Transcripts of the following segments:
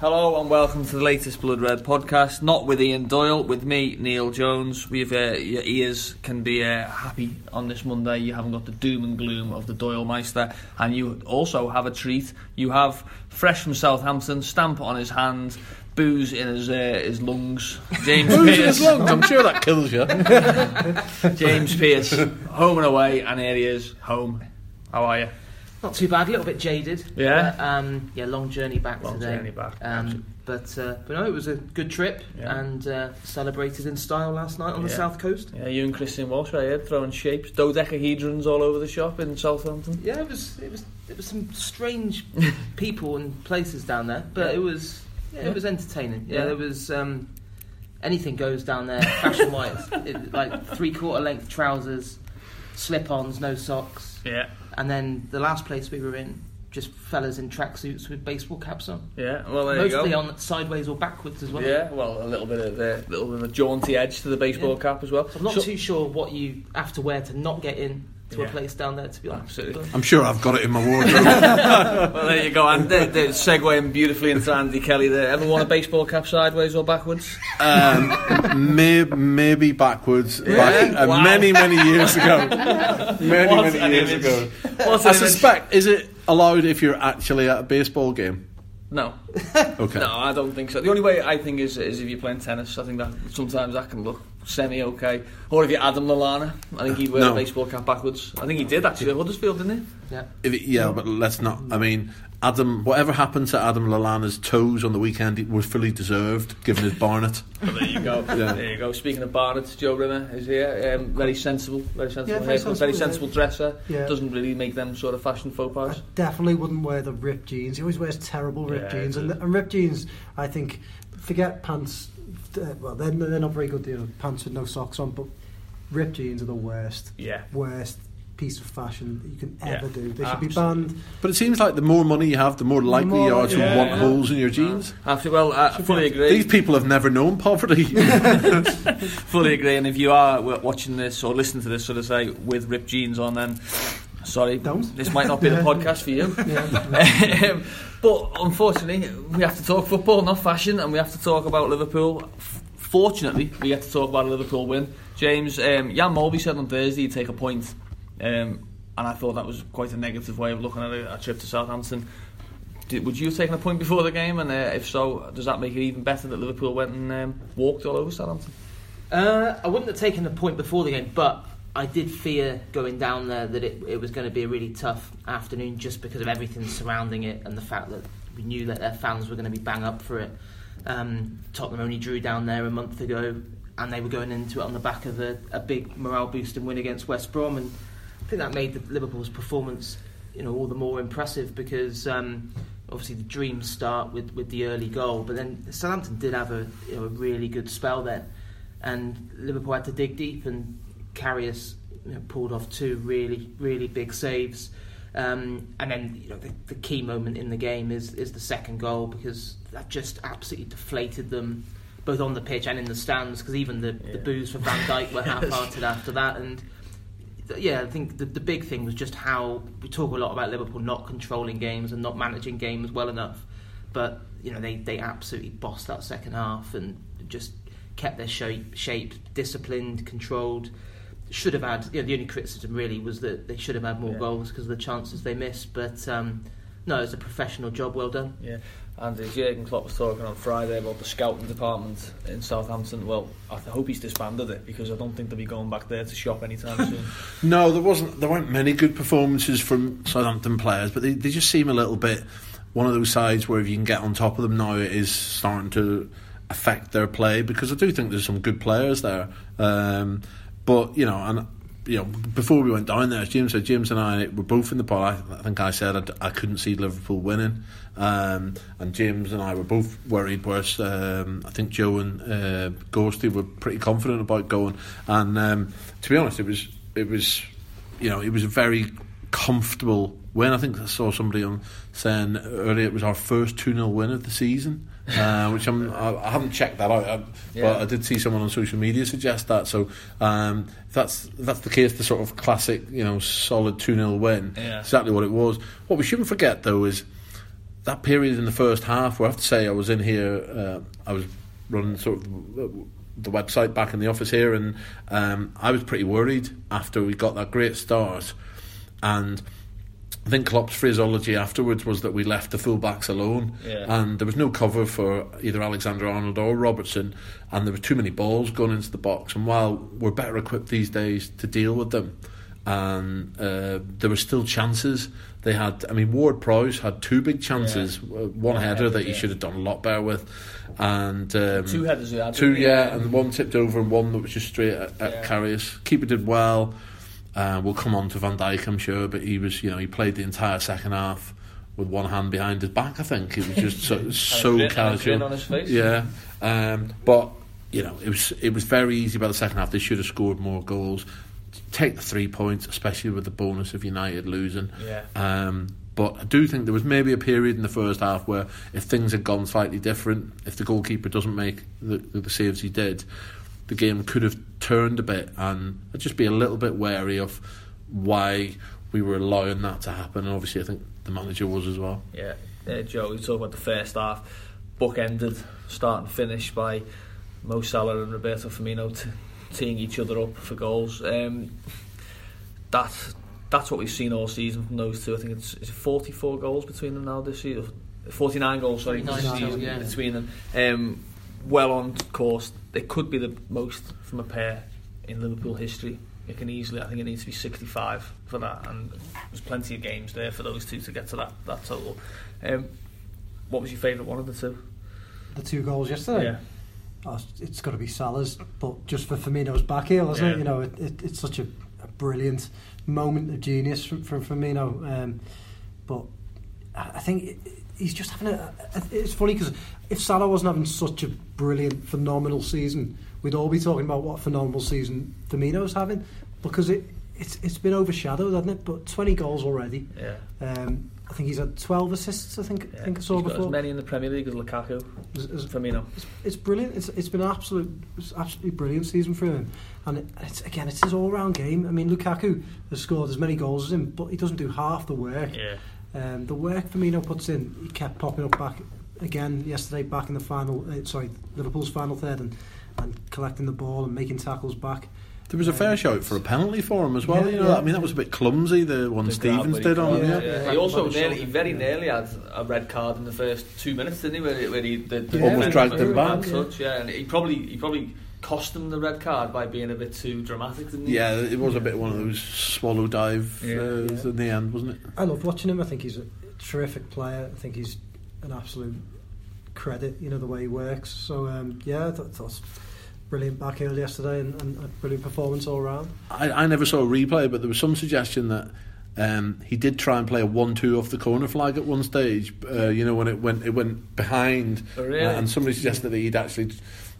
Hello and welcome to the latest Blood Red podcast. Not with Ian Doyle, with me, Neil Jones. We've uh, your ears can be uh, happy on this Monday. You haven't got the doom and gloom of the Doyle Meister, and you also have a treat. You have fresh from Southampton, stamp on his hand, booze in his uh, his lungs. James Who's in his lungs? I'm sure that kills you. James Pearce, home and away, and here he is, home. How are you? Not too bad, a little bit jaded. Yeah? But, um, yeah, long journey back Long today. journey back, Um, but uh, but no, it was a good trip Yeah. and uh, celebrated in style last night on the south coast. Yeah, you and Christian Walsh right here throwing shapes, dodecahedrons all over the shop in Southampton. Yeah, it was it was it was some strange people and places down there, but it was yeah, Yeah. it was entertaining. Yeah, Yeah. there was um, anything goes down there fashion wise. like three quarter length trousers, slip ons, no socks, Yeah, and then the last place we were in, just fellas in tracksuits with baseball caps on. yeah. Well, there Mostly you go. on sideways or backwards as well. Yeah, well, a little bit of the little bit of a jaunty edge to the baseball Yeah. cap as well. So I'm not So- too sure what you have to wear to not get in to Yeah. a place down there. To be honest, Absolutely. I'm sure I've got it in my wardrobe. well, there you go. And they're, they're segueing beautifully into Andy Kelly there. Ever worn a baseball cap sideways or backwards? um, may, maybe backwards, Yeah. back, uh, Wow. many, many years ago. Many, What many years image. ago. What's I an image? suspect, is it allowed if you're actually at a baseball game? No, Okay. no, I don't think so. The only way I think is is if you're playing tennis. I think that sometimes that can look semi okay. Or if you're Adam Lallana, I think he'd wear No. a baseball cap backwards. I think he did actually at Huddersfield, didn't he? yeah. If it- yeah, but let's not. I mean, Adam, whatever happened to Adam Lallana's toes on the weekend it was fully deserved, given his barnet. Well, there you go. Yeah. There you go. Speaking of Barnett, Joe Rimmer is here. Um, very sensible, very sensible Yeah, very haircut, very sensible, sensible dresser. Yeah. Doesn't really make them sort of fashion faux I pas. definitely wouldn't wear the ripped jeans. He always wears terrible ripped Yeah, jeans, he and, does. and ripped jeans. I think forget pants. Uh, well, they're, they're not very good. You know, pants with no socks on, but ripped jeans are the worst, Yeah. worst piece of fashion that you can Yeah, ever do. They should be banned. But it seems like the more money you have, the more likely more you are to Yeah, want yeah. holes in your jeans. After, well, I fully agree. These people have never known poverty. fully agree. And if you are watching this or listening to this, sort of say with ripped jeans on, then sorry, Don't. this might not be the podcast for you. Yeah. um, but unfortunately, we have to talk football, not fashion, and we have to talk about Liverpool. Fortunately, we get to talk about a Liverpool win. James, um, Jan Molby said on Thursday he'd take a point, um, and I thought that was quite a negative way of looking at a, a trip to Southampton. Did, would you have taken a point before the game? And uh, if so, does that make it even better that Liverpool went and um, walked all over Southampton? Uh, I wouldn't have taken the point before the game, but I did fear going down there that it, it was going to be a really tough afternoon just because of everything surrounding it and the fact that we knew that their fans were going to be bang up for it. Um, Tottenham only drew down there a month ago, and they were going into it on the back of a, a big morale boosting win against West Brom, and I think that made the, Liverpool's performance, you know, all the more impressive because um, obviously the dreams start with, with the early goal, but then Southampton did have a, you know, a really good spell then, and Liverpool had to dig deep, and Karius you know, pulled off two really really big saves. Um, and then you know the, the key moment in the game is is the second goal because that just absolutely deflated them both on the pitch and in the stands because even the, Yeah. the boos for Van Dijk were half-hearted after that and th- yeah I think the, the big thing was just how we talk a lot about Liverpool not controlling games and not managing games well enough but you know they, they absolutely bossed that second half and just kept their shape, shape disciplined controlled should have had. You know, the only criticism really was that they should have had more Yeah. goals because of the chances they missed. But um, no, it's a professional job. Well done. Yeah, and as Jurgen Klopp was talking on Friday about the scouting department in Southampton, well, I hope he's disbanded it because I don't think they'll be going back there to shop anytime soon. No, there wasn't. There weren't many good performances from Southampton players, but they, they just seem a little bit one of those sides where if you can get on top of them now, it is starting to affect their play because I do think there's some good players there. Um, but you know, and you know, before we went down there, as James said, James and I were both in the pod. I, I think I said I'd, I couldn't see Liverpool winning, um, and James and I were both worried. Whereas um, I think Joe and uh, Ghosty were pretty confident about going. And um, to be honest, it was it was you know it was a very comfortable win. I think I saw somebody on saying earlier it was our first 2 0 win of the season. Uh, which I'm, I, I haven't checked that out, I, Yeah. but I did see someone on social media suggest that. So um, that's that's the case, the sort of classic, you know, solid two 0 win. Yeah. Exactly what it was. What we shouldn't forget though is that period in the first half, where I have to say I was in here, uh, I was running sort of the website back in the office here, and um, I was pretty worried after we got that great start, and. I think Klopp's phraseology afterwards was that we left the fullbacks alone, Yeah. and there was no cover for either Alexander Arnold or Robertson, and there were too many balls going into the box. And while we're better equipped these days to deal with them, and uh, there were still chances. They had, I mean, Ward Prowse had two big chances, uh, one, One header header, that he should have done a lot better with, and um, Two headers. Two, yeah, and one tipped over and one that was just straight at, at Yeah. Karius. Keeper did well. Uh, we'll come on to Van Dijk, I'm sure, but he was, you know, he played the entire second half with one hand behind his back. I think it was just so, so grin- had a grin casual. on his face. Yeah, um, but you know, it was it was very easy by the second half. They should have scored more goals. Take the three points, especially with the bonus of United losing. Yeah. Um, but I do think there was maybe a period in the first half where if things had gone slightly different, if the goalkeeper doesn't make the, the saves he did, the game could have turned a bit, and I'd just be a little bit wary of why we were allowing that to happen. And obviously, I think the manager was as well. Yeah, uh, Joe, we talk about the first half. Book ended, start and finish by Mo Salah and Roberto Firmino t- teeing each other up for goals. Um, that's that's what we've seen all season from those two. I think it's, it's 44 goals between them now this season. 49 goals, sorry, this 49, season yeah. between them. Um, well on course. It could be the most from a pair in Liverpool history. It can easily, I think it needs to be 65 for that, and there's plenty of games there for those two to get to that, that total. Um, what was your favourite one of the two? The two goals yesterday. Yeah. Oh, it's got to be Salah's, but just for Firmino's back heel, isn't Yeah. it? You know, it, it, it's such a, a brilliant moment of genius from, from Firmino. Um, but I think it, he's just having a. a- It's funny because if Salah wasn't having such a brilliant, phenomenal season, we'd all be talking about what phenomenal season Firmino's having because it it's it's been overshadowed, hasn't it? But 20 goals already. Yeah. Um, I think he's had 12 assists. I think yeah. I think I saw He's got before. as many in the Premier League as Lukaku, As- as- Firmino. it's, it's brilliant. It's it's been an absolute, it's absolutely brilliant season for him. And it, it's again, it's his all-round game. I mean, Lukaku has scored as many goals as him, but he doesn't do half the work. Yeah. Um, the work Firmino puts in, he kept popping up back again yesterday, back in the final. Uh, sorry, Liverpool's final third, and and collecting the ball and making tackles back. There was a fair shout for a penalty for him as well. Yeah, you know, yeah. I mean that was a bit clumsy. The one The Stephens did on he him. grabbed, Yeah. yeah. He also nearly, he very nearly had a red card in the first two minutes, didn't he? Where he, where he the, the Yeah. Almost dragged went him for a back. bad Touch, yeah, and he probably he probably cost him the red card by being a bit too dramatic, didn't he? Yeah, it was a bit one of those swallow dive Yeah. uh, Yeah. in the end, wasn't it? I love watching him. I think he's a terrific player. I think he's an absolute credit. You know the way he works. So um, yeah, I thought, thought was brilliant back heel yesterday and, and a brilliant performance all round. I, I never saw a replay, but there was some suggestion that um, he did try and play a one-two off the corner flag at one stage. Uh, you know when it went it went behind, Oh, really? uh, and somebody suggested that he'd actually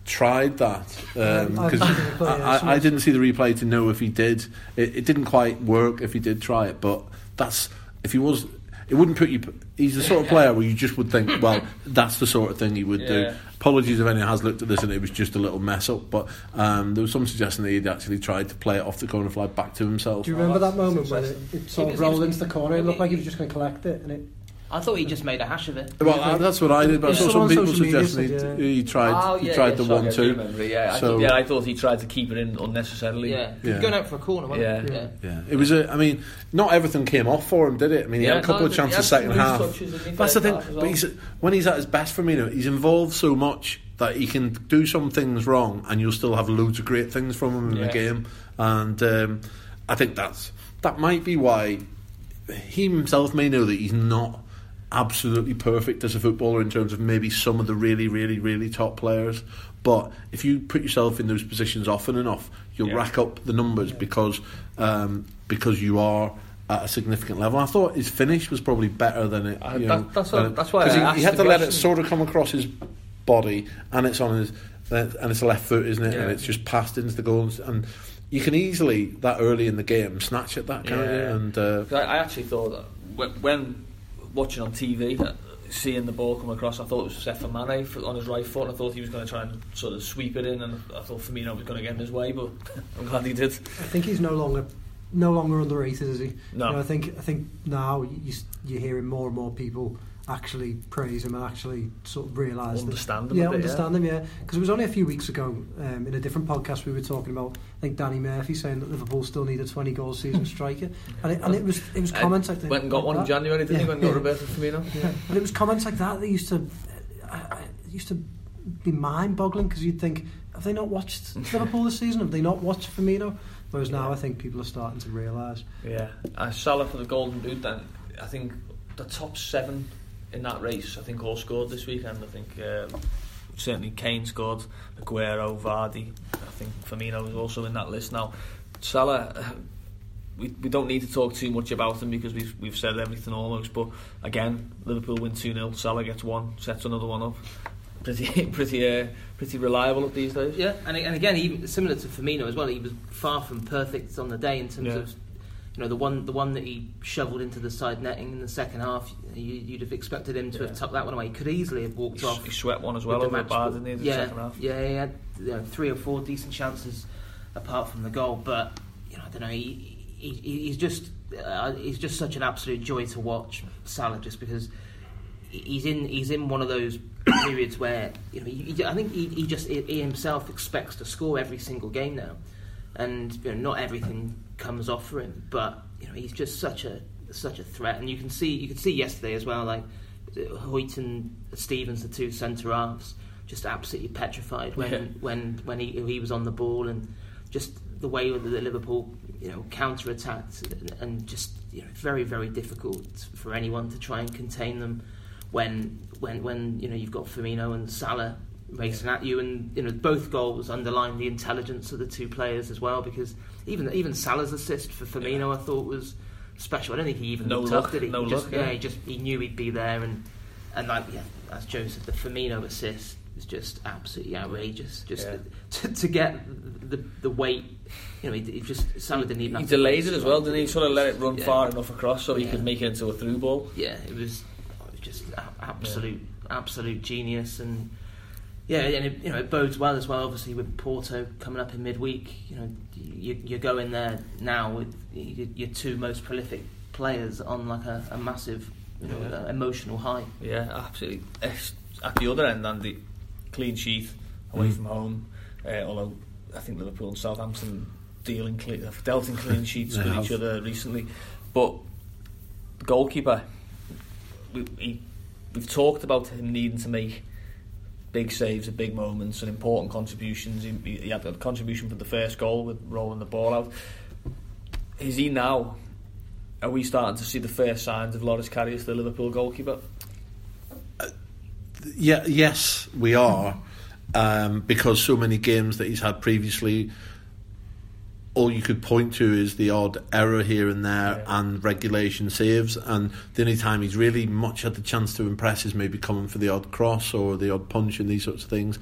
tried that Um, I because haven't seen the replay, yeah, I, I, I didn't see the replay to know if he did. It, it didn't quite work if he did try it, but that's if he was. It wouldn't put you. He's the sort of player where you just would think, well, that's the sort of thing he would Yeah. do. Apologies if anyone has looked at this and it was just a little mess up, but um, there was some suggestion that he'd actually tried to play it off the corner flag back to himself. Do you remember Oh, that moment when it, it sort of rolled into the corner? It looked like he was just going to collect it, and it. I thought he just made a hash of it. Well, uh, that's what I did, but I saw some people social media suggesting he, yeah. he tried. Oh, he yeah, tried yeah, the sorry, I one do two. remember, Yeah, I So- thought, yeah, I thought he tried to keep it in unnecessarily. Yeah, Yeah. He's going out for a corner, wasn't Yeah. he? Yeah. Yeah, it was. A, I mean, not everything came off for him, did it? I mean, he Yeah, had a couple no, of he chances had second half. touches, didn't he, That's the thing. half as But he's, when he's at his best for me, you know, he's involved so much that he can do some things wrong, and you'll still have loads of great things from him in Yeah. the game. And um, I think that's that might be why he himself may know that he's not absolutely perfect as a footballer in terms of maybe some of the really, really, really top players. But if you put yourself in those positions often enough, you'll Yeah. rack up the numbers because um, because you are at a significant level. I thought his finish was probably better than it. Uh, that- know, that's what- it- that's why he, he had to let it sort of come across his body, and it's on his and it's a left foot, isn't it? Yeah. And it's just passed into the goals and. You can easily that early in the game snatch at that, can't you? And uh, I, I actually thought that when watching on TV, uh, seeing the ball come across, I thought it was Stefan Mane on his right foot. I thought he was going to try and sort of sweep it in, and I thought Firmino was going to get in his way, but I'm glad he did. I think he's no longer no longer underrated, is he? No. You know, I think I think now you you're hearing more and more people actually praise him and actually sort of realise that Understand him yeah, bit, understand him, yeah. Because it was only a few weeks ago um, in a different podcast we were talking about. I think Danny Murphy saying that Liverpool still need a 20 goal season striker, and it, and it was it was Uh, comments like that. Went and got one in that. January, didn't he? Went and got. Roberto Firmino. Yeah. And it was comments like that that used to uh, uh, used to be mind-boggling because you'd think, have they not watched Liverpool this season? Have they not watched Firmino? Whereas now I think people are starting to realise. Yeah, uh, Salah for the Golden Boot. Then I think the top seven in that race, I think all scored this weekend. I think um, certainly Kane scored, Aguero, Vardy. I think Firmino is also in that list now. Salah. uh, We, we don't need to talk too much about him because we've we've said everything almost. But again, Liverpool win two 0 Salah gets one, sets another one up. Pretty pretty uh, pretty reliable at these days. Yeah, and, and again, even similar to Firmino as well, he was far from perfect on the day in terms Yeah. of you know the one the one that he shoveled into the side netting in the second half. You, you'd have expected him to Yeah. have tucked that one away. He could easily have walked He, off. he swept one as well over the the bar, didn't he? in The yeah, second half. yeah, he had you know, three or four decent chances apart from the goal, but you know I don't know. He, he he's just uh, he's just such an absolute joy to watch Salah just because he's in he's in one of those periods where you know he, I think he, he just he himself expects to score every single game now, and you know not everything comes off for him, but you know he's just such a such a threat, and you can see you could see yesterday as well like Hoedt and Stephens, the two centre halves, just absolutely petrified when Yeah. when when he he was on the ball and just the way that Liverpool you know counter attacked and just you know very very difficult for anyone to try and contain them when when when you know you've got Firmino and Salah racing at you and you know both goals underline the intelligence of the two players as well because even even Salah's assist for Firmino I thought was special I don't think he even No looked look, up did he no He just, look, yeah yeah. he just he knew he'd be there and and like yeah as Joe said the Firmino assist is just absolutely outrageous just Yeah. to, to get the the weight you know he, he just Salah didn't even He have delayed it as well, didn't he? Sort of let it run Yeah. far enough across so he could make it into a through ball. yeah, it was, it was just a- absolute, absolute genius, and yeah, and it, you know it bodes well as well. Obviously, with Porto coming up in midweek, you know you, you're going there now with your two most prolific players on like a, a massive, you know, Yeah. uh, emotional high. Yeah, absolutely. It's- At the other end, Andy, clean sheet away Mm. from home. Uh, although I think Liverpool and Southampton dealing clean, have dealt in clean sheets with have. each other recently, but the goalkeeper, we, he, we've talked about him needing to make big saves at big moments and important contributions. He, he had a contribution for the first goal with rolling the ball out. Is he now? Are we starting to see the first signs of Loris Karius, the Liverpool goalkeeper? Yeah, yes, we are, um, because so many games that he's had previously, all you could point to is the odd error here and there Yeah. and regulation saves, and the only time he's really much had the chance to impress is maybe coming for the odd cross or the odd punch and these sorts of things.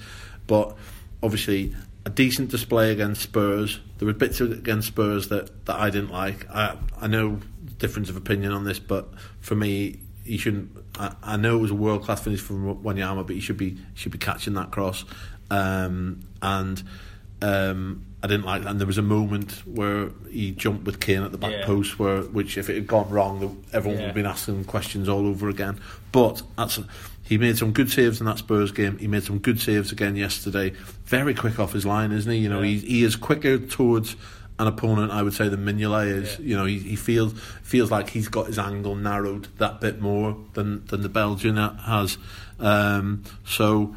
But obviously, a decent display against Spurs. There were bits against Spurs that, that I didn't like. I I know difference of opinion on this, but for me, he shouldn't. I, I know it was a world class finish from Wanyama, but he should be should be catching that cross. Um, and um, I didn't like that. And there was a moment where he jumped with Kane at the back Yeah. post, where which if it had gone wrong, everyone would have been asking questions all over again. But that's he made some good saves in that Spurs game. He made some good saves again yesterday. Very quick off his line, isn't he? You know, Yeah. he he is quicker towards an opponent, I would say, than Mignolet is. Yeah. You know, he, he feels feels like he's got his angle narrowed that bit more than than the Belgian has. Um, so,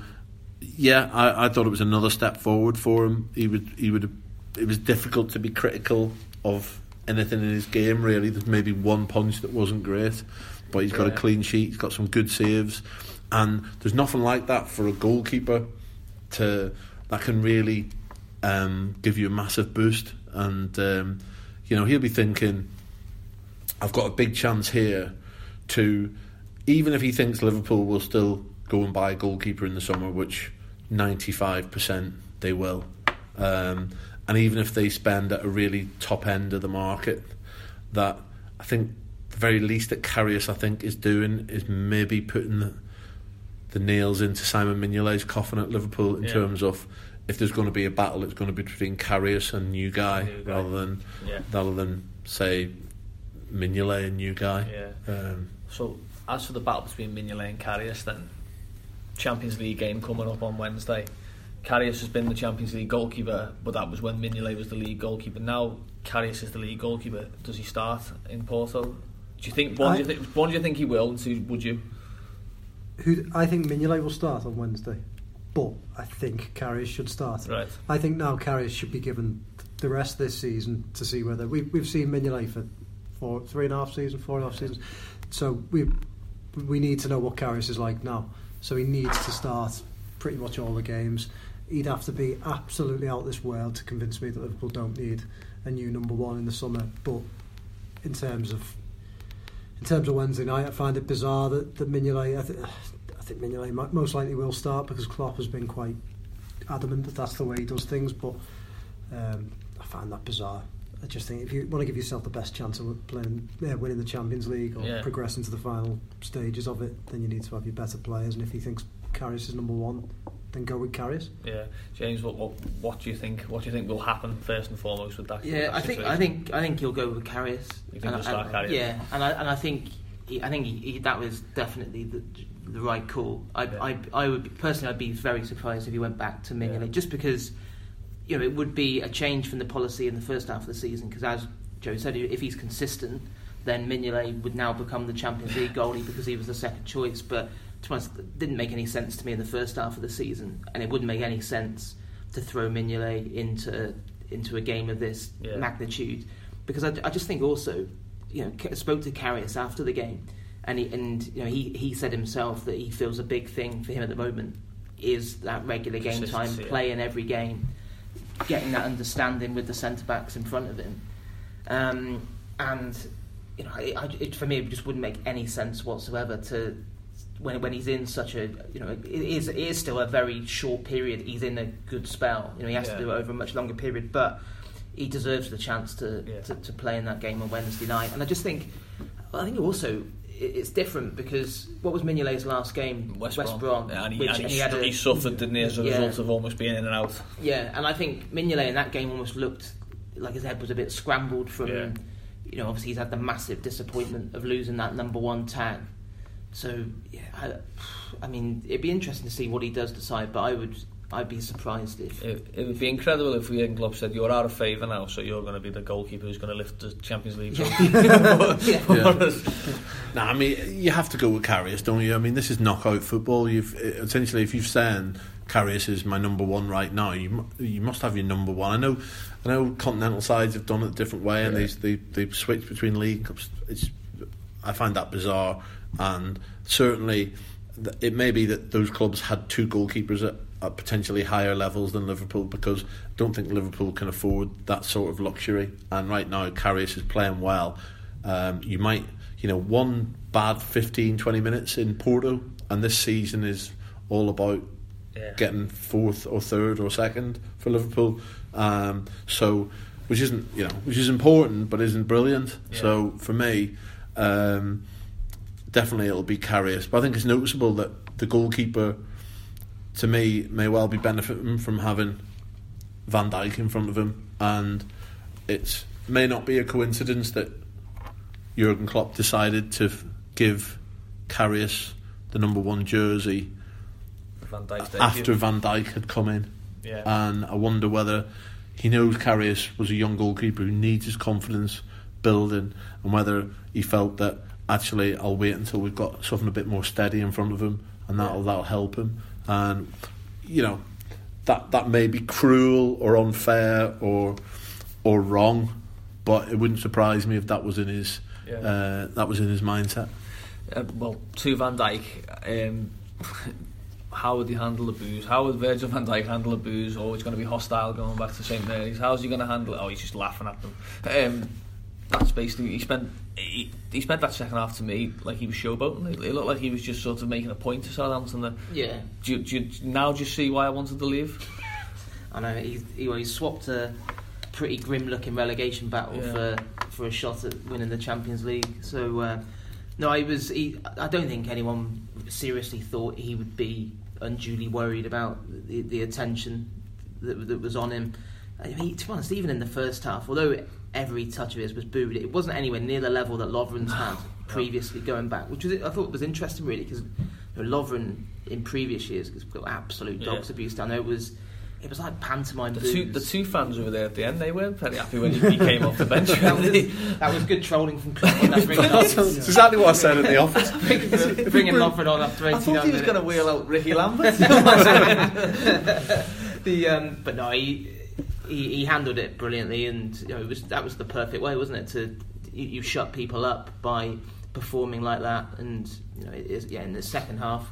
yeah, I, I thought it was another step forward for him. He would he would. It was difficult to be critical of anything in his game. Really, there's maybe one punch that wasn't great, but he's got a clean sheet. He's got some good saves, and there's nothing like that for a goalkeeper to that can really um, give you a massive boost. And um, you know he'll be thinking, I've got a big chance here to, even if he thinks Liverpool will still go and buy a goalkeeper in the summer, which 95% they will, um, and even if they spend at a really top end of the market, that I think the very least that Karius I think is doing is maybe putting the, the nails into Simon Mignolet's coffin at Liverpool in Yeah. terms of if there's going to be a battle, it's going to be between Karius and New Guy, New Guy. rather than Yeah. rather than say Mignolet and New Guy. Yeah. Um, So as for the battle between Mignolet and Karius, then Champions League game coming up on Wednesday. Karius has been the Champions League goalkeeper, but that was when Mignolet was the league goalkeeper. Now Karius is the league goalkeeper. Does he start in Porto? Do you think one? I- do you think one? Do you think he will? And two, would you? Who I think Mignolet will start on Wednesday, but I think Karius should start. Right. I think now Karius should be given the rest of this season to see whether we, we've seen Mignolet for four, three and a half seasons, four and a half seasons. So we we need to know what Karius is like now. So he needs to start pretty much all the games. He'd have to be absolutely out this world to convince me that Liverpool don't need a new number one in the summer. But in terms of in terms of Wednesday night, I find it bizarre that, that Mignolet. I, th- I think Mignolet might, most likely will start because Klopp has been quite adamant that that's the way he does things. But um, I find that bizarre. I just think if you want to give yourself the best chance of playing, yeah, winning the Champions League or Yeah. progressing to the final stages of it, then you need to have your better players. And if he thinks Karius is number one, then go with Karius. Yeah, James. What, what what do you think? What do you think will happen first and foremost with that? Yeah, that I think I think I think he'll go with Karius. You think And he'll start and- Karius? Yeah, and I and I think he, I think he, he, that was definitely the the right call. I Yeah. I, I would personally I'd be very surprised if he went back to Mignolet Yeah. just because you know it would be a change from the policy in the first half of the season because as Joe said if he's consistent then Mignolet would now become the Champions League goalie because he was the second choice but to be honest, it didn't make any sense to me in the first half of the season and it wouldn't make any sense to throw Mignolet into into a game of this Yeah. magnitude because I, I just think also you know I spoke to Karius after the game and he, and you know he, he said himself that he feels a big thing for him at the moment is that regular game time yeah. playing every game getting that understanding with the centre backs in front of him um, and you know it, it, for me it just wouldn't make any sense whatsoever to when when he's in such a you know it is it is still a very short period he's in a good spell you know he has Yeah. to do it over a much longer period but he deserves the chance to, Yeah. to, to play in that game on Wednesday night and I just think I think also it's different because what was Mignolet's last game West, Brom, Brom, Yeah, and he, and he, he had he suffered, didn't he, as a Yeah. result of almost being in and out. yeah, and I think Mignolet in that game almost looked like his head was a bit scrambled from, Yeah. you know, obviously he's had the massive disappointment of losing that number one tag. So yeah, I, I mean, it'd be interesting to see what he does decide, but I would, I'd be surprised if. It, it would be incredible if Jurgen Klopp said, "You're out of favour now, so you're going to be the goalkeeper who's going to lift the Champions League." trophy." Yeah. For. Nah, I mean, you have to go with Karius, don't you? I mean, this is knockout football. You've essentially, if you've said Karius is my number one right now, you you must have your number one. I know, I know, continental sides have done it a different way, and Yeah. they they they switched between league cups. It's I find that bizarre, and certainly it may be that those clubs had two goalkeepers at, at potentially higher levels than Liverpool because I don't think Liverpool can afford that sort of luxury. And right now, Karius is playing well. Um, you might, you know, one bad 15, 20 minutes in Porto, and this season is all about Yeah. getting fourth or third or second for Liverpool. Um, so, which isn't you know, which is important, but isn't brilliant. Yeah. So for me, um, definitely it'll be Karius. But I think it's noticeable that the goalkeeper, to me, may well be benefiting from having Van Dijk in front of him, and it may not be a coincidence that Jurgen Klopp decided to give Karius the number one jersey Van after Van Dijk had come in, yeah. and I wonder whether he knows Karius was a young goalkeeper who needs his confidence building, and whether he felt that actually I'll wait until we've got something a bit more steady in front of him, and that'll that'll help him. And you know that that may be cruel or unfair or or wrong, but it wouldn't surprise me if that was in his Yeah. uh, that was in his mindset. Uh, well, to Van Dijk, um, how would he handle the booze? How would Virgil van Dijk handle the booze? Oh, he's going to be hostile going back to St Mary's. How's he going to handle it? Oh, he's just laughing at them. Um, that's basically he spent he, he spent that second half to me like he was showboating. It, it looked like he was just sort of making a point to Southampton. That Yeah, do, you- do you now just see why I wanted to leave? I know he, he, well, he swapped a pretty grim-looking relegation battle Yeah. for for a shot at winning the Champions League. So uh, no, I was. He, I don't think anyone seriously thought he would be unduly worried about the, the attention that, that was on him. I mean, to be honest, even in the first half, although every touch of his was booed, it wasn't anywhere near the level that Lovren's had previously going back, which was, I thought was interesting really because you know, Lovren in previous years has got absolute dogs Yeah. abuse down there. It was it was like pantomime. The two, the two fans over there at the end, they weren't very happy when he, he came off the bench. that, was, that was good trolling from Klopp that bringing, That's exactly what I said in the office. bringing, bringing Lovren on after I 89 thought he was going to wheel out Ricky Lambert. the um, but no, he, he he handled it brilliantly, and you know, it was that was the perfect way, wasn't it? To you, you shut people up by performing like that, and you know, it is, yeah. In the second half,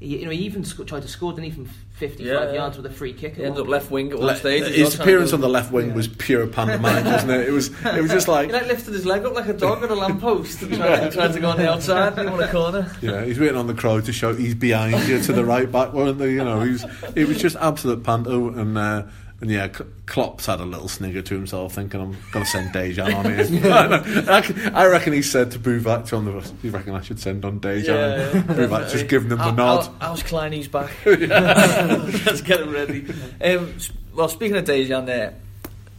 he, you know, he even sco- tried to score, didn't he, from fifty-five Yeah, yeah. yards with a free kick. he ended up left wing at one Le- stage. his appearance on the left wing was pure pantomime, wasn't it? It was. It was just like He like lifted his leg up like a dog at a lamppost and tried, tried to go on the outside. He won a corner. You know, he's waiting on the crowd to shout he's behind you to the right back, weren't they? You know, he was, it was just absolute panto. And, uh, and yeah, K- Klopp's had a little snigger to himself, thinking, I'm going to send Dejan on here. I, reckon- I reckon he said to Buvac on the You reckon I should send on Dejan? Yeah, and Buvac just giving him the How- nod. how- How's Kleiny's back? Let's get him ready. Um, well, speaking of Dejan there,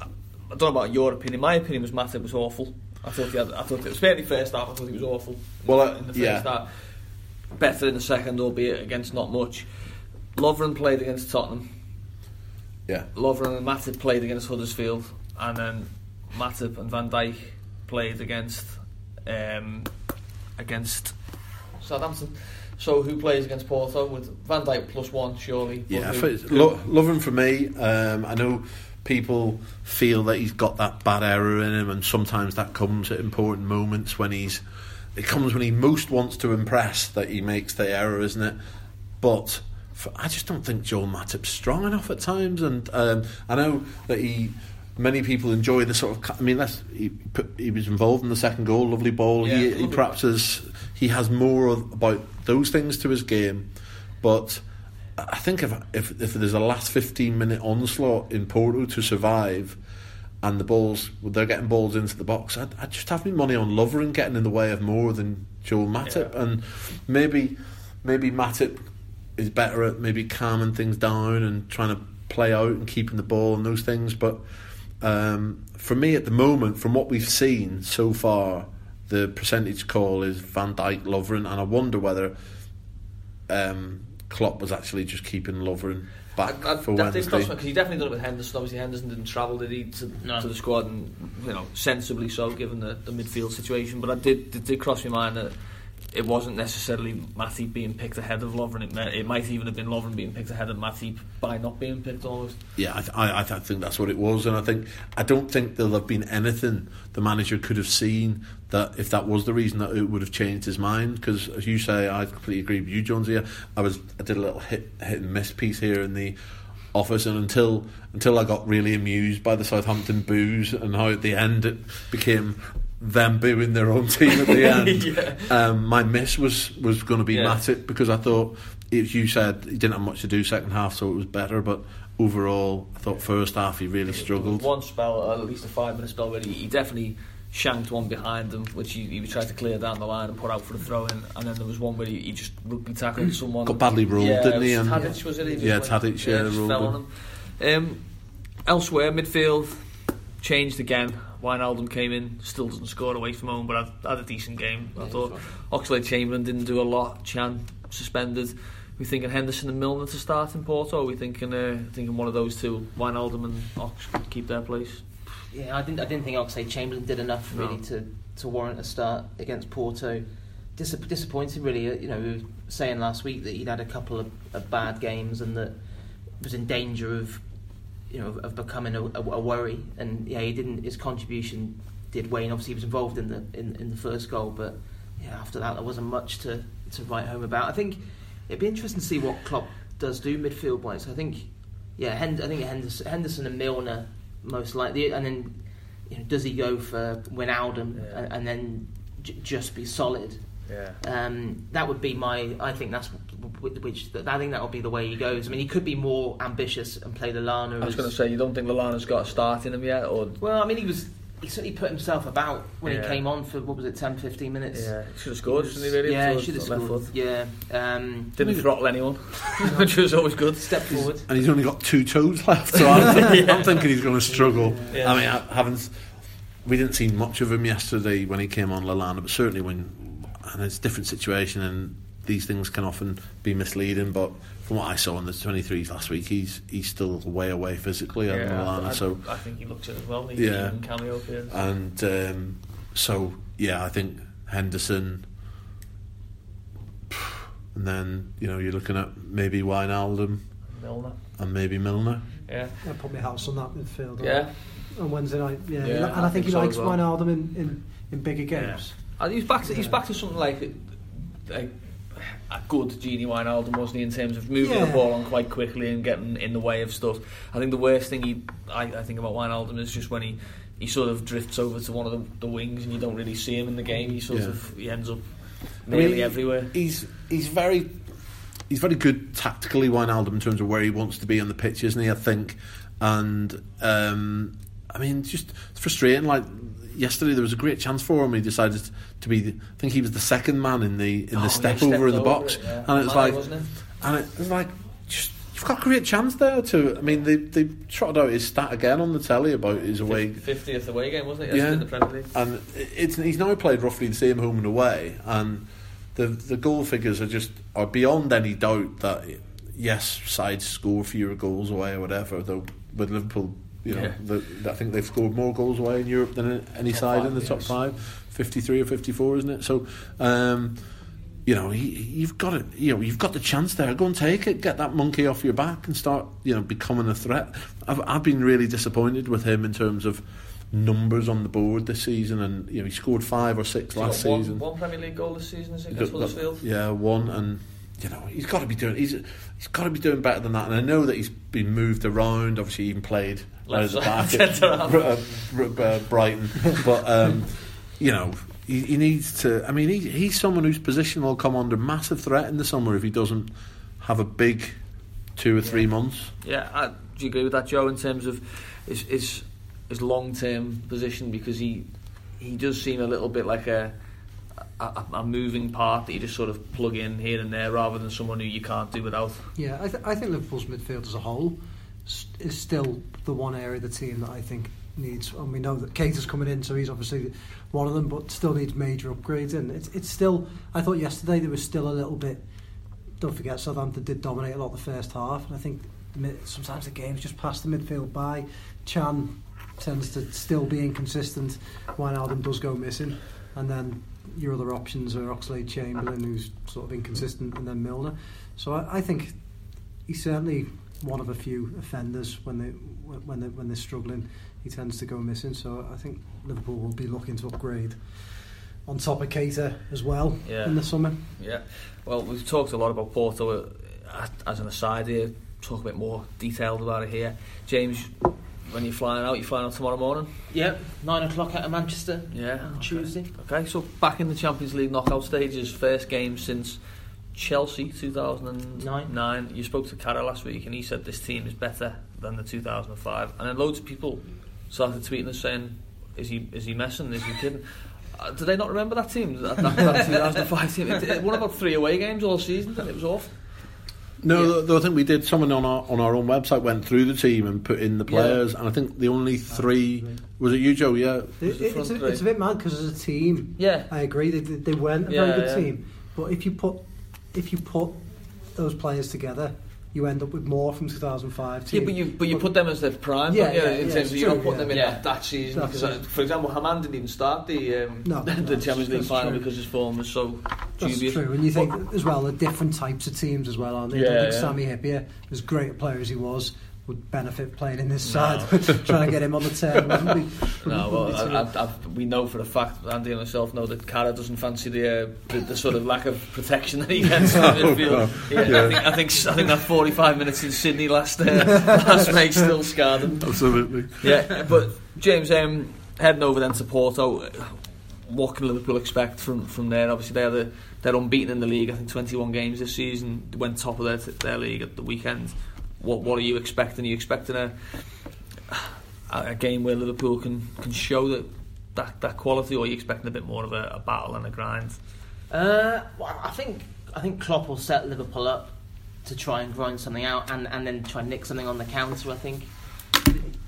I don't know about your opinion. My opinion was Matip was awful. I thought he had, I thought it was certainly first half. I thought he was awful. Well, uh, in the first yeah. half, better in the second, albeit against not much. Lovren played against Tottenham. Yeah. Lovren and Matip played against Huddersfield, and then Matip and Van Dijk played against um, against Southampton. So who plays against Porto with Van Dijk plus one? Surely. Yeah, who- lo- him for me. Um, I know people feel that he's got that bad error in him, and sometimes that comes at important moments when he's. It comes when he most wants to impress that he makes the error, isn't it? But for, I just don't think Joel Matip's strong enough at times, and um, I know that he. Many people enjoy the sort of. I mean, that's he, put, he was involved in the second goal, lovely ball. Yeah, he, he perhaps has he has more of, about those things to his game, but I think if if if there's a last 15 minute onslaught in Porto to survive, and the balls they're getting balls into the box, I'd, I'd just have my money on Lovren getting in the way of more than Joel Matip, Yeah. and maybe maybe Matip is better at maybe calming things down and trying to play out and keeping the ball and those things, but. Um, for me, at the moment, from what we've seen so far, the percentage call is Van Dijk, Lovren, and I wonder whether um, Klopp was actually just keeping Lovren back That, for Wednesday. because he definitely done it with Henderson. Obviously, Henderson didn't travel, did he, to, No. to the squad, and you know, sensibly so, given the, the midfield situation. But I did, it did cross my mind that it wasn't necessarily Matip being picked ahead of Lovren. It, might- it might even have been Lovren being picked ahead of Matip by not being picked almost. Yeah, I, th- I, I th- I think that's what it was, and I think I don't think there'll have been anything the manager could have seen that if that was the reason that it would have changed his mind. Because as you say, I completely agree with you, Jones. Here, I was I did a little hit hit and miss piece here in the office, and until until I got really amused by the Southampton boos and how at the end it became them booing their own team at the end. Yeah. um, my miss was was going to be Yeah. Matip because I thought, as you said, he didn't have much to do second half, so it was better. But overall, I thought first half he really struggled. One spell, at least a five minute spell, where he, he definitely shanked one behind him, which he, he tried to clear down the line and put out for the throw in. And then there was one where he, he just rugby tackled someone. Got badly ruled, yeah, didn't he? And- Tadic, was it? He Yeah, went- Tadic, yeah, just ruled fell him. on him. Um, elsewhere, midfield changed again. Wijnaldum came in, still doesn't score away from home, but had, had a decent game. I thought Oxlade Chamberlain didn't do a lot. Can suspended. We thinking Henderson and Milner to start in Porto. Are we thinking uh, thinking one of those two, Wijnaldum and Ox, could keep their place? Yeah, I didn't. I didn't think Oxlade Chamberlain did enough No. really to, to warrant a start against Porto. Dis- disappointing, really. uh, You know, we were saying last week that he'd had a couple of, of bad games and that was in danger of, you know, of becoming a, a, a worry. And yeah, he didn't. His contribution did wane. Obviously, he was involved in the in, in the first goal, but yeah, after that, there wasn't much to to write home about. I think it'd be interesting to see what Klopp does do midfield wise. I think, yeah, Hend- I think Henderson, Henderson and Milner most likely, and then you know, does he go for Wijnaldum Yeah. and, and then j- just be solid? Yeah. Um, that would be my. I think that's which. I think that will be the way he goes. I mean, he could be more ambitious and play the Lallana. I was going to say, you don't think Lallana's got a start in him yet, or Well, I mean, he was. He certainly put himself about when Yeah. he came on for what was it, 10, 15 minutes. yeah, he should have scored, shouldn't he? Really? Yeah, he should have the left scored. foot. Yeah. Um, Didn't throttle anyone, which was always good. step forward. and he's only got two toes left, so I'm, thinking, I'm thinking he's going to struggle. Yeah. I mean, I haven't. We didn't see much of him yesterday when he came on Lallana, but certainly when and it's a different situation, and these things can often be misleading. But from what I saw in the 23s last week, he's he's still way away physically at Yeah, Milan. I, So I think he looked it as well. He Yeah. cameo appearance. and um, so yeah, I think Henderson, and then you know you're looking at maybe Wijnaldum Milner. and maybe Milner. Yeah. I put my house on that midfield. on- Yeah. On Wednesday night, yeah, Yeah, and I, I think, think he so likes as well. Wijnaldum in, in, in bigger games. And he's back to he's Yeah. back to something like a, a good Gini Wijnaldum, wasn't he? In terms of moving Yeah. the ball on quite quickly and getting in the way of stuff. I think the worst thing he I, I think about Wijnaldum is just when he. He sort of drifts over to one of the, the wings, and you don't really see him in the game. He sort Yeah. of he ends up I mean, nearly everywhere. He's he's very he's very good tactically, Wijnaldum, in terms of where he wants to be on the pitch, isn't he? I think, and um, I mean, just frustrating. Like yesterday, there was a great chance for him. He decided to be. The, I think he was the second man in the in Oh, the yeah, step he over in the box, it, yeah. and it was like, it? and it was like, just you've got a great chance there to. I mean, they they trotted out his stat again on the telly about his away Fiftieth away game, wasn't it? Yeah. In the Premier League. and it's he's now played roughly the same home and away, and the the goal figures are just are beyond any doubt that yes, sides score fewer goals away or whatever. Though with Liverpool, you know, Yeah. the, I think they've scored more goals away in Europe than any Top side five, in the top yes. five, fifty three or fifty four, isn't it? So. Um, you know, he, you've got it. You know, you've got the chance there. Go and take it. Get that monkey off your back and start. You know, becoming a threat. I've I've been really disappointed with him in terms of numbers on the board this season, and you know he scored five or six He's last one, season. one Premier League goal this season, is it? He's Against got- Huddersfield. yeah, one, and you know he's got to be doing. He's he's got to be doing better than that. And I know that he's been moved around. Obviously, he even played Left at the side, back centre at uh, uh, Brighton, but um, you know. He, he needs to. I mean, he, he's someone whose position will come under massive threat in the summer if he doesn't have a big two or three months. Yeah, I, do you agree with that, Joe? In terms of his his, his long term position, because he he does seem a little bit like a, a a moving part that you just sort of plug in here and there, rather than someone who you can't do without. Yeah, I, th- I think Liverpool's midfield as a whole is still the one area of the team that I think needs. And we know that Keita is coming in, so he's obviously one of them, but still needs major upgrades. And it's it's still. I thought yesterday there was still a little bit. Don't forget, Southampton did dominate a lot the first half, and I think sometimes the games just pass the midfield by. Can tends to still be inconsistent. Wijnaldum does go missing, and then your other options are Oxlade Chamberlain, who's sort of inconsistent, and then Milner. So I, I think he's certainly one of a few offenders when they when they when they're struggling. He tends to go missing. So I think Liverpool will be looking to upgrade on top of Keita as well Yeah. in the summer. Yeah. Well, we've talked a lot about Porto. Uh, as an aside here, talk a bit more detailed about it here. James, when you're flying out, you're flying out tomorrow morning. Yep, nine o'clock out of Manchester Yeah. on okay. Tuesday. Okay, so back in the Champions League knockout stages, first game since Chelsea 2009. Nine. You spoke to Carra last week, and he said this team is better than the 2005. And then loads of people started tweeting us saying, "Is he is he messing? Is he kidding?" Uh, do they not remember that team? That, that, that 2005 team. It, it won about three away games all season, and it was awful. No, Yeah. though, though I think we did. Someone on our on our own website went through the team and put in the Yeah. players, and I think the only three was it you, Joe? Yeah, It, Was the it's, a, it's a bit mad because as a team, Yeah. I agree they, they weren't a Yeah, very good yeah. team. But if you put if you put those players together, you end up with more from 2005 Yeah, but you but you put them as their prime, Yeah, don't yeah, in terms of you don't put them in yeah. that, that season That's because, it. for example, Hamann didn't even start the um, No, the, no, Champions League final true. because his form was so That's dubious. true, and you think But- as well the different types of teams as well, aren't they? I Yeah, don't think yeah. Sami Hyypia, as great a player as he was, would benefit playing in this No. side. Trying to get him on the turn, wouldn't be, No, wouldn't well, too- I, I, I, we know for a fact, Andy and myself know that Carra doesn't fancy the, uh, the the sort of lack of protection that he gets in the midfield. no. Yeah, I think I think I think that 45 minutes in Sydney last uh, last May still scarred him. absolutely. Yeah, but James, um, heading over then to Porto, what can Liverpool expect from, from there? Obviously, they're the, they're unbeaten in the league. I think 21 games this season. Went top of their their league at the weekend. What what are you expecting? Are you expecting a a, a game where Liverpool can, can show that, that that quality, or are you expecting a bit more of a, a battle and a grind? Uh, well, I think I think Klopp will set Liverpool up to try and grind something out, and, and then try and nick something on the counter. I think.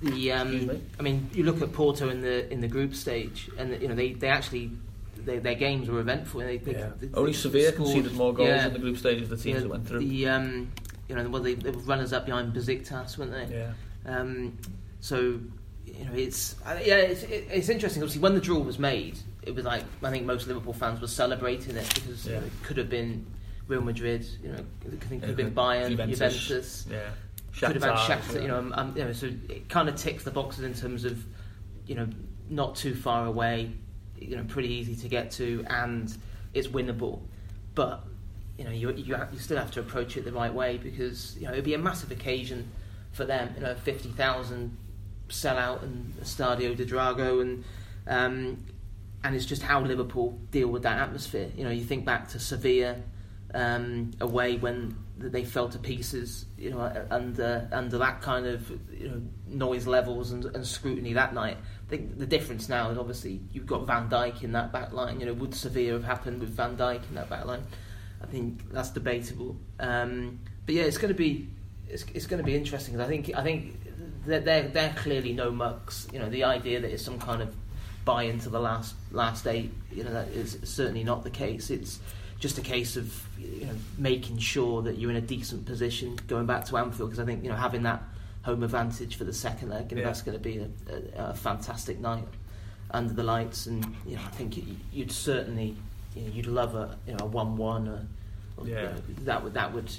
The Excuse me? um, I mean, you look at Porto in the in the group stage, and you know they, they actually they, their games were eventful. They, they, Yeah. they- Only they Sevilla scored- conceded more goals yeah. in the group stage of the teams Yeah, that went through. The um, you know, well, they, they were runners up behind Besiktas, weren't they? yeah. Um, so you know, it's uh, yeah, it's, it, it's interesting. Obviously, when the draw was made, it was like I think most Liverpool fans were celebrating it because you know, it could have been Real Madrid. You know, it could, have been Bayern, Juventus. Juventus. Yeah. could have had Shakhtar, Shakhtar, you know, um, um, you know, so it kind of ticks the boxes in terms of, you know, not too far away, you know, pretty easy to get to, and it's winnable. But you know, you you, you still have to approach it the right way because you know it'd be a massive occasion for them. You know, fifty thousand sellout and Stadio de Drago, and um, and it's just how Liverpool deal with that atmosphere. You know, you think back to Sevilla um, away when they fell to pieces, you know, under under that kind of you know noise levels and, and scrutiny that night. I think the difference now is obviously you've got Van Dijk in that back line. You know, would Sevilla have happened with Van Dijk in that back line? I think that's debatable. Um, but yeah, it's going to be it's, it's going to be interesting I think I think they're, they're they're clearly no mucks. You know, the idea that it's some kind of bye into the last last eight, you know, that is certainly not the case. It's just a case of you know making sure that you're in a decent position going back to Anfield because I think you know having that home advantage for the second leg, know, Yeah. that's going to be a, a, a fantastic night under the lights, and you know I think you'd certainly you know, you'd love a you know a one-one. Or, or, Yeah. you know, that would that would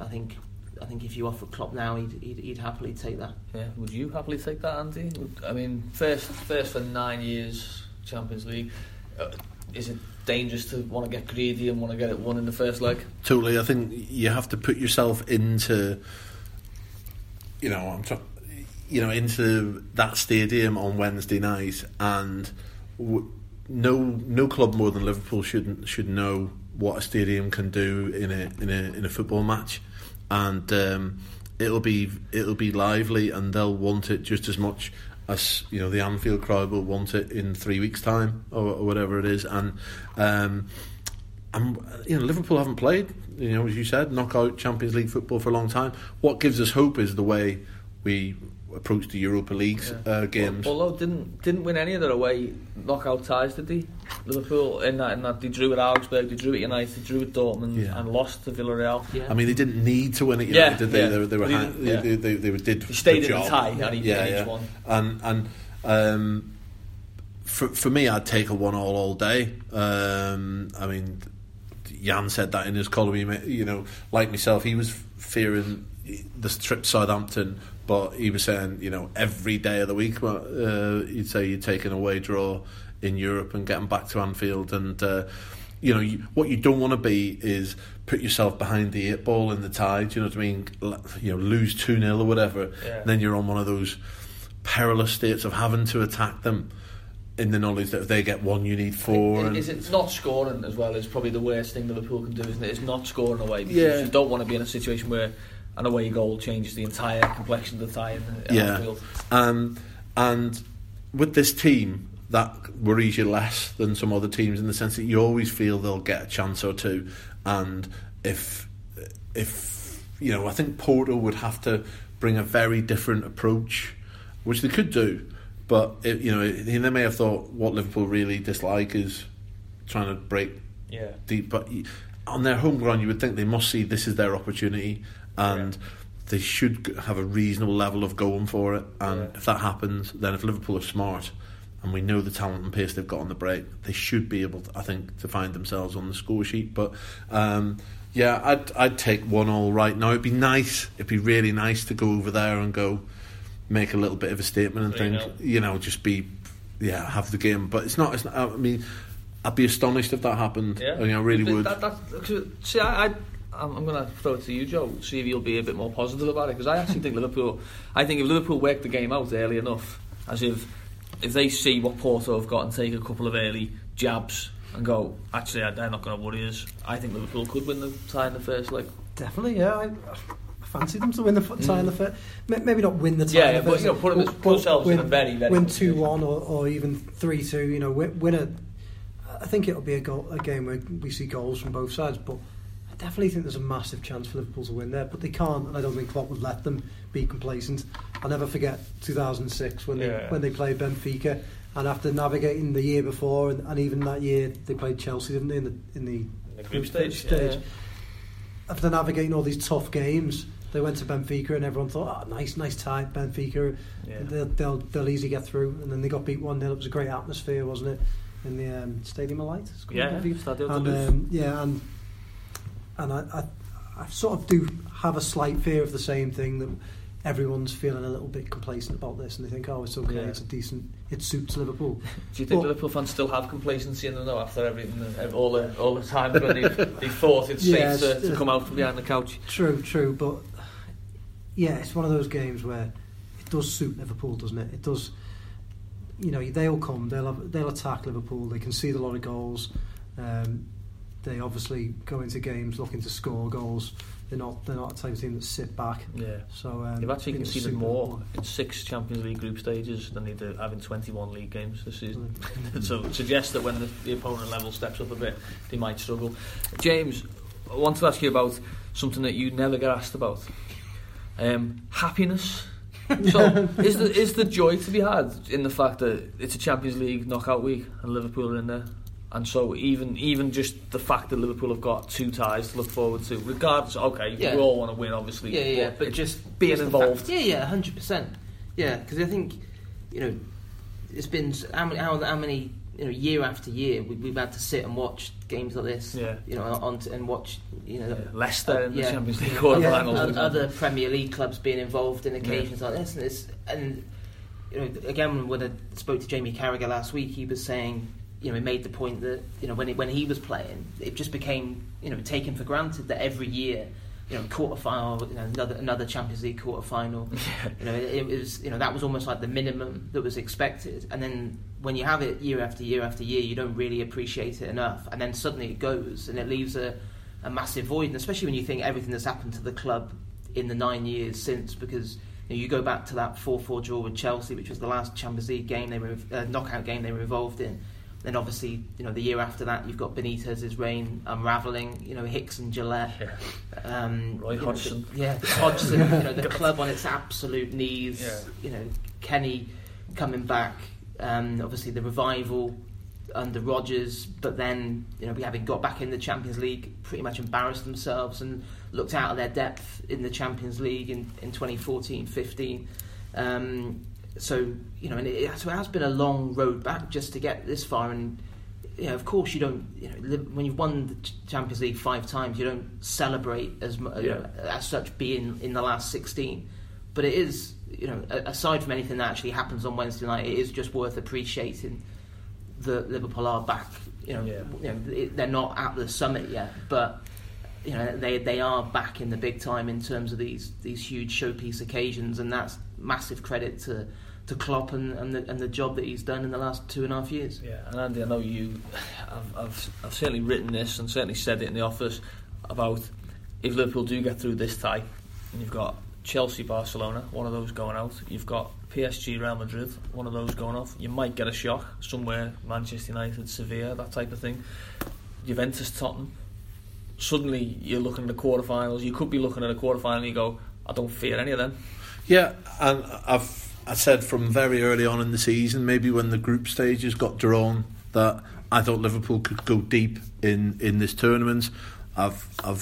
I think I think if you offer Klopp now, he'd, he'd, he'd happily take that. Yeah, would you happily take that, Andy? Would- I mean, first, first for nine years Champions League. Uh, is it dangerous to want to get greedy and want to get it won in the first leg? Totally. I think you have to put yourself into, you know, I'm trying, you know, into that stadium on Wednesday night, and w- no no club more than Liverpool should should know what a stadium can do in a in a in a football match, and um, it'll be it'll be lively, and they'll want it just as much as you know the Anfield crowd will want it in three weeks' time or, or whatever it is, and. Um, and you know Liverpool haven't played, you know, as you said, knockout Champions League football for a long time. What gives us hope is the way we approach the Europa League uh, games. Although didn't didn't win any of their away knockout ties, did they? Liverpool in that in that they drew at Augsburg, they drew at United, they drew at Dortmund, Yeah. and lost to Villarreal. Yeah. I mean, they didn't need to win it, Yeah, United, did they? yeah. They, were- they were But he ha- didn't- they, yeah. they, they, they did. He stayed the in the job. tie, and he yeah, yeah. one. And and um, for for me, I'd take a one all all day. Um, I mean, Jan said that in his column. You know, like myself, he was fearing the trip to Southampton, but he was saying, you know, every day of the week, uh, he'd say you'd take an away draw in Europe and getting back to Anfield and. Uh, you know, you, what you don't want to be is put yourself behind the eight ball in the tide. You know what I mean? You know, lose two 0 or whatever. Yeah. Then you're on one of those perilous states of having to attack them in the knowledge that if they get one, you need four. and- Is it not scoring as well is probably the worst thing Liverpool can do, isn't it? It's not scoring away because Yeah. you don't want to be in a situation where an away goal changes the entire complexion of the tie in at Yeah. Um, and with this team, that worries you less than some other teams in the sense that you always feel they'll get a chance or two. And if if you know, I think Porto would have to bring a very different approach, which they could do. But it, you know, they may have thought what Liverpool really dislike is trying to break Yeah. deep. But on their home ground, you would think they must see this is their opportunity, and they should have a reasonable level of going for it. And Yeah. if that happens, then if Liverpool are smart, and we know the talent and pace they've got on the break, they should be able, to, I think, to find themselves on the score sheet. But um, yeah, I'd I'd take one all right now. It'd be nice. It'd be really nice to go over there and go make a little bit of a statement and think, you know, just be yeah, have the game. But it's not. It's not. I mean. I'd be astonished if that happened. Yeah, I mean, I really would. That, that, see, I, I, I'm, I'm going to throw it to you, Joe. See if you'll be a bit more positive about it because I actually think Liverpool. I think if Liverpool work the game out early enough, as if if they see what Porto have got and take a couple of early jabs and go, actually, they're not going to worry us. I think Liverpool could win the tie in the first leg. Definitely, yeah. I, I fancy them to win the tie in the mm. first. Maybe not win the tie. Yeah, in the yeah, but, first, you know, put them- put themselves in a very, very win two one or, or even three two. You know, win, win a. I think it'll be a, goal, a game where we see goals from both sides, but definitely think there's a massive chance for Liverpool to win there. But they can't, and I don't think Klopp would let them be complacent. I'll never forget 2006 when Yeah. they when they played Benfica and after navigating the year before, and, and even that year they played Chelsea, didn't they, in the in the, In the group stage. stage. yeah. after navigating all these tough games, they went to Benfica, and everyone thought, "Oh, nice, nice tie, Benfica. Yeah. They'll, they'll they'll easily get through." And then they got beat one 0 It was a great atmosphere, wasn't it, in the um, Stadium of Light? It's Yeah, Benfica. Stadio de and um, yeah, and and I, I I sort of do have a slight fear of the same thing that everyone's feeling a little bit complacent about this, and they think, "Oh, it's okay, Yeah. it's a decent, it suits Liverpool." Do you think Well- Liverpool fans still have complacency in them though after everything, all the all the times when they they thought it's Yeah, safe to, it's- to come out from behind the couch? True, true, but yeah, it's one of those games where it does suit Liverpool, doesn't it? It does. You know, they'll come, they'll have, they'll attack Liverpool. They can see a lot of goals. Um, they obviously go into games looking to score goals. They're not they're not a type of team that sit back. Yeah. So um, They've actually conceded more in six Champions League group stages than they do having 21 league games this season. So it suggests that when the, the opponent level steps up a bit, they might struggle. James, I want to ask you about something that you never get asked about. Um, happiness. So, is the is the joy to be had in the fact that it's a Champions League knockout week and Liverpool are in there, and so even even just the fact that Liverpool have got two ties to look forward to, regardless. Okay, Yeah. we all want to win, obviously. Yeah, yeah, but it's just being just involved. fact- yeah, yeah, hundred percent. Yeah, because I think you know it's been how many, how, how many you know year after year we, we've had to sit and watch games like this. Yeah. you know, on to, and watch you know. Yeah, Leicester in the yeah. Champions League Yeah. quarter-finals, Other- for other Premier League clubs being involved in occasions like this, and, it's, and you know, again, when I spoke to Jamie Carragher last week, he was saying, you know, he made the point that you know when he, when he was playing, it just became you know taken for granted that every year, you know, quarter final, you know, another another Champions League quarter final, you know, it, it was you know that was almost like the minimum that was expected, and then when you have it year after year after year, you don't really appreciate it enough, and then suddenly it goes, and it leaves a a massive void, and especially when you think everything that's happened to the club in the nine years since, because you, know, you go back to that 4-4 draw with Chelsea, which was the last Champions League game they were uh, knockout game they were involved in. Then obviously, you know, the year after that, you've got Benitez's reign unraveling. You know, Hicks and Gillett. Yeah. Um, Roy you know, Hodgson. the- yeah, Hodgson. you know, the club on its absolute knees. Yeah. You know, Kenny coming back. Um, obviously, the revival under Rodgers, but then you know, we having got back in the Champions League, pretty much embarrassed themselves and looked out of their depth in the Champions League in, in 2014-15. Um, so you know, and it, so it has been a long road back just to get this far. And you know, of course, you don't. You know, li- when you've won the Champions League five times, you don't celebrate as you know uh, as such being in the last 16. But it is, you know, aside from anything that actually happens on Wednesday night, it is just worth appreciating that Liverpool are back. You know, Yeah. you know it, they're not at the summit yet, but you know they they are back in the big time in terms of these these huge showpiece occasions, and that's massive credit to to Klopp and, and the and the job that he's done in the last two and a half years. Yeah, and Andy, I know you. I've, I've, I've certainly written this and certainly said it in the office about if Liverpool do get through this tie, and you've got Chelsea, Barcelona, one of those going out. You've got PSG, Real Madrid, one of those going off. You might get a shock somewhere, Manchester United, Sevilla, that type of thing. Juventus, Tottenham. Suddenly, you're looking at the quarterfinals. You could be looking at a quarterfinal and you go, I don't fear any of them. Yeah, and I've I said from very early on in the season, maybe when the group stages got drawn, that I thought Liverpool could go deep in, in this tournament. I've I've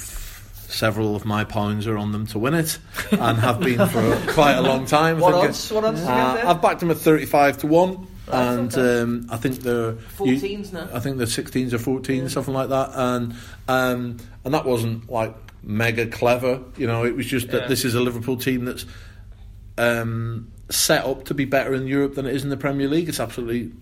several of my pounds are on them to win it, and have been for quite a long time. I What think odds? What odds? it- do you get uh, there? I've backed them at thirty-five to one, Right, and okay. um, I think they're you- now. I think they're 16s or 14s, Yeah. something like that. And um, and that wasn't like mega clever, you know. It was just that Yeah. this is a Liverpool team that's um, set up to be better in Europe than it is in the Premier League. It's absolutely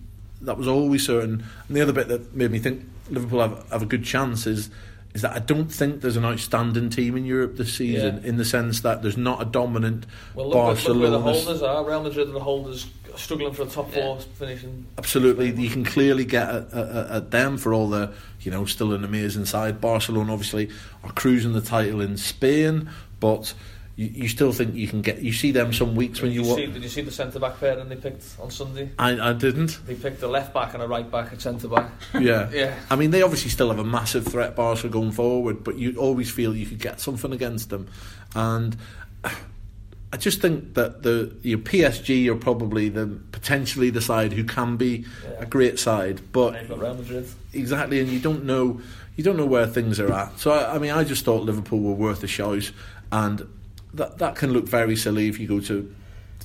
that was always certain. And the other bit that made me think Liverpool have, have a good chance is is that I don't think there's an outstanding team in Europe this season Yeah. in the sense that there's not a dominant Well, look, where- look Barcelona. where the holders are. Real Madrid are the holders struggling for a top four finishing. Absolutely, you can clearly get at, at, at them for all the, you know, still an amazing side. Barcelona obviously are cruising the title in Spain, but you, you still think you can get. You see them some weeks when did you. you see, did you see the centre back pair and they picked on Sunday? I, I didn't. They picked a left back and a right back at centre back. Yeah. Yeah. I mean, they obviously still have a massive threat, Barca, going forward, but you always feel you could get something against them. And I just think that the your PSG are probably the potentially the side who can be Yeah. a great side, but Real Madrid. exactly, and you don't know you don't know where things are at. So I, I mean, I just thought Liverpool were worth a shout, and that that can look very silly if you go to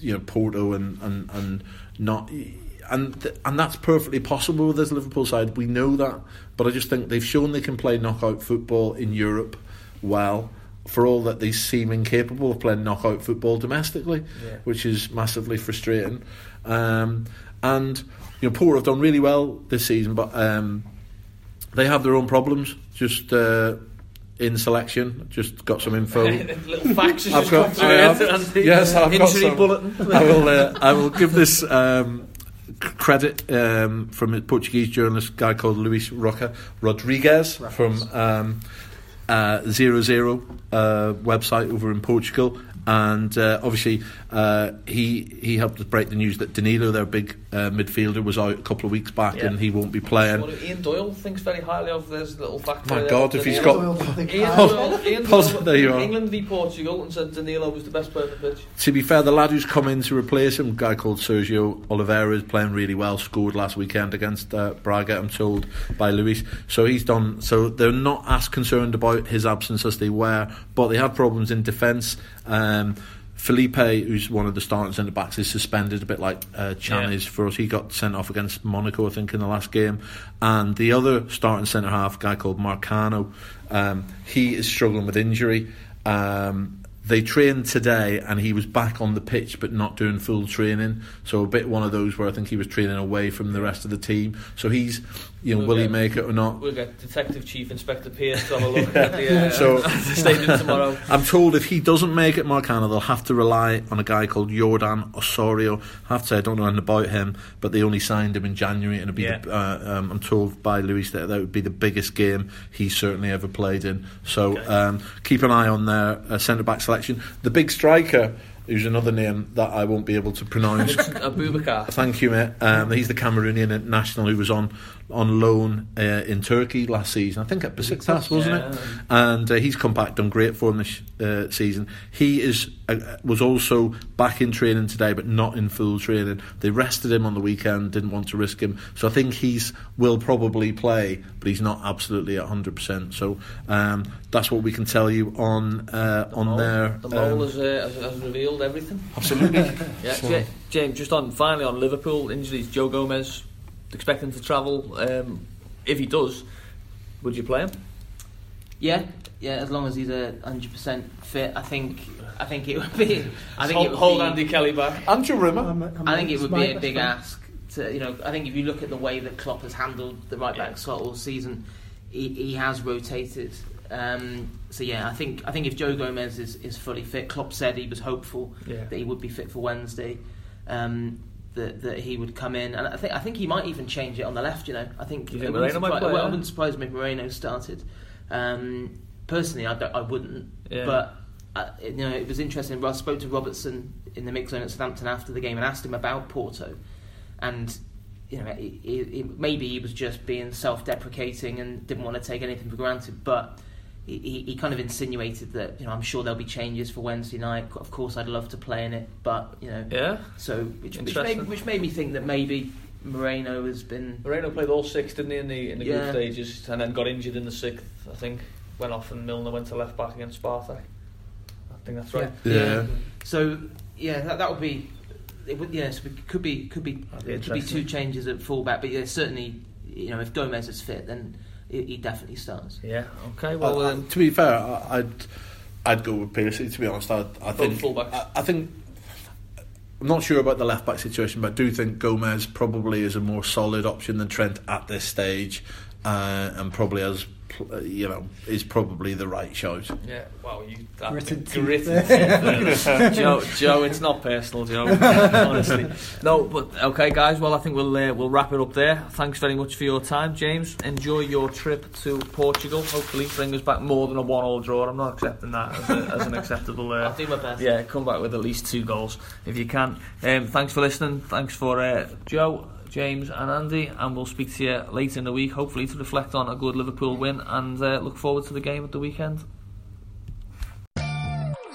you know Porto and and and not. And th- and that's perfectly possible with this Liverpool side. We know that, but I just think they've shown they can play knockout football in Europe well. For all that they seem incapable of playing knockout football domestically, Yeah. which is massively frustrating. Um, and you know, Porto have done really well this season, but um, they have their own problems. Just uh, in selection, just got some info. Little facts. I've got- I have- yes, I've got some. bulletin. I will. Uh, I will give this um, c- credit um, from a Portuguese journalist guy called Luis Roca Rodriguez from um, uh, Zero Zero uh, website over in Portugal. And uh, obviously, uh, he he helped us break the news that Danilo, their big uh, midfielder, was out a couple of weeks back Yeah. and he won't be playing. Well, Ian Doyle thinks very highly of this little fact. My God, if he's got- Ian Doyle, Ian Doyle there you are. England v Portugal and said Danilo was the best player on the pitch. To be fair, the lad who's come in to replace him, a guy called Sergio Oliveira, is playing really well. Scored last weekend against uh, Braga, I'm told by Luis. So he's done. So they're not as concerned about his absence as they were, but they have problems in defence. Um, Felipe, who's one of the starting centre backs, is suspended a bit like uh, Can Yeah. is for us. He got sent off against Monaco, I think, in the last game. And the other starting centre half, a guy called Marcano, um, he is struggling with injury. Um, they trained today and he was back on the pitch but not doing full training. So a bit one of those where I think he was training away from the rest of the team. So he's, you know, We'll will he make it or not? We'll get Detective Chief Inspector Pearce to have a look at the, uh, So- at the stadium tomorrow. I'm told if he doesn't make it Marcano, they'll have to rely on a guy called Jordan Osorio. I have to say, I don't know anything about him, but they only signed him in January, and Yeah. the, uh, um, I'm told by Luis that that would be the biggest game he's certainly ever played in. So Okay. um, keep an eye on their uh, centre back selection. The big striker, who's another name that I won't be able to pronounce. Aboubakar. Thank you, mate. Um, he's the Cameroonian international who was on on loan uh, in Turkey last season. I think at Besiktas, wasn't it? And uh, he's come back, done great for him this uh, season. He is uh, was also back in training today, but not in full training. They rested him on the weekend, didn't want to risk him, so I think he's will probably play, but he's not absolutely at hundred percent. So um, that's what we can tell you on uh, The on mole- there. The mole Um, has, uh, has, has revealed everything. absolutely. Yeah, So- James, just on finally on Liverpool injuries, Joe Gomez expecting to travel. Um, if he does, would you play him? Yeah, yeah. As long as he's a hundred percent fit, I think. I think it would be. I think hold, it would hold be, Andy Kelly back. Andrew Rimmer. I'm- I'm- I think it would be a big friend. ask. To you know, I think if you look at the way that Klopp has handled the right back Yeah. slot all season, he, he has rotated. Um, so yeah, I think I think if Joe Gomez is, is fully fit, Klopp said he was hopeful Yeah. that he would be fit for Wednesday. Um, that, that he would come in, and I think I think he might even change it on the left. You know, I think, it think wouldn't Moreno might surprise- play, well, I wouldn't surprise me if Moreno started. Um, personally, I, I wouldn't, Yeah. but uh, you know, it was interesting. I spoke to Robertson in the mix zone at Southampton after the game and asked him about Porto, and you know, he, he, he- maybe he was just being self-deprecating and didn't want to take anything for granted, but. He, he, he kind of insinuated that you know I'm sure there'll be changes for Wednesday night. Of course, I'd love to play in it, but you know, Yeah. so which, which, made, which made me think that maybe Moreno has been Moreno played all six, didn't he, in the in the Yeah. group stages, and then got injured in the sixth. I think went off, and Milner went to left back against Spartak. I think that's right. Yeah. So yeah, that, that would be. It would, yes, it could be could be be could be two changes at fullback, but yeah, certainly you know if Gomez is fit, then he, he definitely starts. Yeah. Okay. Well, Uh, um, to be fair, I- I'd I'd go with Piercy. To be honest, I, I think. I, I think I'm not sure about the left back situation, but I do think Gomez probably is a more solid option than Trent at this stage, uh, and probably has pl- uh, you know is probably the right shout. yeah. Wow. You that Gritted gritted teeth. teeth. Joe. Joe, it's not personal, Joe. honestly. No, but okay, guys. Well, I think we'll uh, we'll wrap it up there. Thanks very much for your time, James. Enjoy your trip to Portugal. Hopefully, bring us back more than a one-all draw. I'm not accepting that as, a, as an acceptable. Uh, I'll do my best. Yeah, come back with at least two goals if you can. Um, thanks for listening. Thanks for uh, Joe, James, and Andy. And we'll speak to you later in the week, hopefully, to reflect on a good Liverpool win and uh, look forward to the game at the weekend.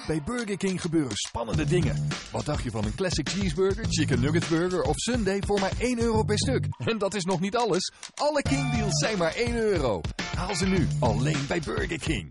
Bij Burger King gebeuren spannende dingen. Wat dacht je van een classic cheeseburger, chicken nugget burger of sundae voor maar 1 euro per stuk? En dat is nog niet alles. Alle King deals zijn maar 1 euro. Haal ze nu alleen bij Burger King.